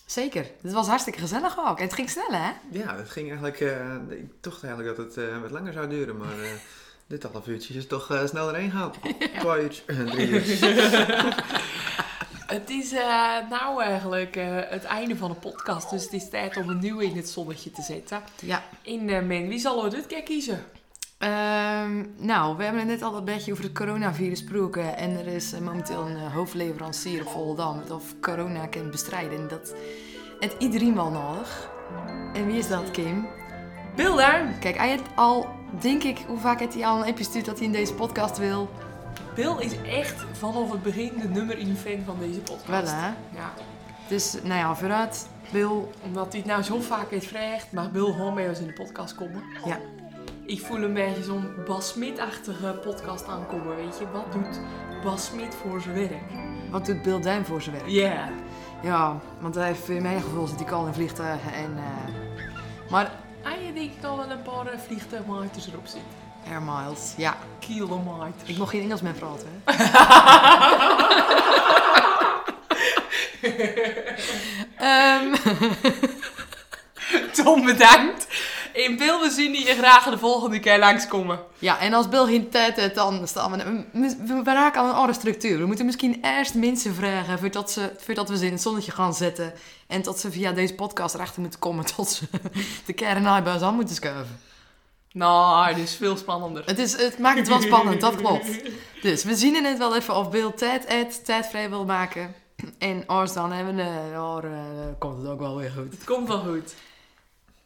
zeker. Het was hartstikke gezellig ook. En het ging snel, hè? Ja, het ging eigenlijk. eh, ik dacht eigenlijk dat het eh, wat langer zou duren, maar eh, dit half uurtje is toch eh, snel erheen gehaald. Twee uur, drie. Het is nou eigenlijk eh, het einde van de podcast, dus het is tijd om een nieuwe in het zonnetje te zetten. Ja. In uh, men, wie zal er dit keer kiezen? Ehm, nou, we hebben het net al een beetje over het coronavirus gesproken. En er is eh, momenteel een eh, hoofdleverancier op Volendam dat of corona kan bestrijden. En dat het iedereen wel nodig. En wie is dat, Kim? Bill Duim. Kijk, hij heeft al, denk ik, hoe vaak heeft hij al een appje gestuurd dat hij in deze podcast wil? Bill is echt vanaf het begin de nummer 1 fan van deze podcast. Wel, hè? Ja. Dus, nou ja, vooruit, Bill. Omdat hij het nou zo vaak heeft gevraagd, mag Bill gewoon bij ons in de podcast komen. Ja. Ik voel een beetje zo'n Bas Smit-achtige podcast aankomen, weet je. Wat doet Bas Smit voor zijn werk? Wat doet Bill Duim voor zijn werk? Ja. Ja, want hij heeft in mijn gevoel zit hij al in vliegtuigen en... eh, maar Ah, je denkt al wel een paar eh, vliegtuigmaatjes erop zitten. Air Miles, ja. Kilometers. Ik mocht geen Engels meer praten, hè? Ehm, Tom, bedankt. In we zien je graag de volgende keer langskomen. ja, en als Bill geen tijd heeft, dan staan we... We, we raken aan een andere structuur. We moeten misschien eerst mensen vragen voordat, ze, voordat we ze in het zonnetje gaan zetten. En tot ze via deze podcast erachter moeten komen tot ze de kern naaibuis aan moeten schuiven. Nou, dit is veel spannender. Het, is, het maakt het wel spannend, dat klopt. Dus we zien in het wel even of Bill tijd, heeft, tijd vrij wil maken. En als dan hebben we, uh, komt het ook wel weer goed. Het komt wel goed.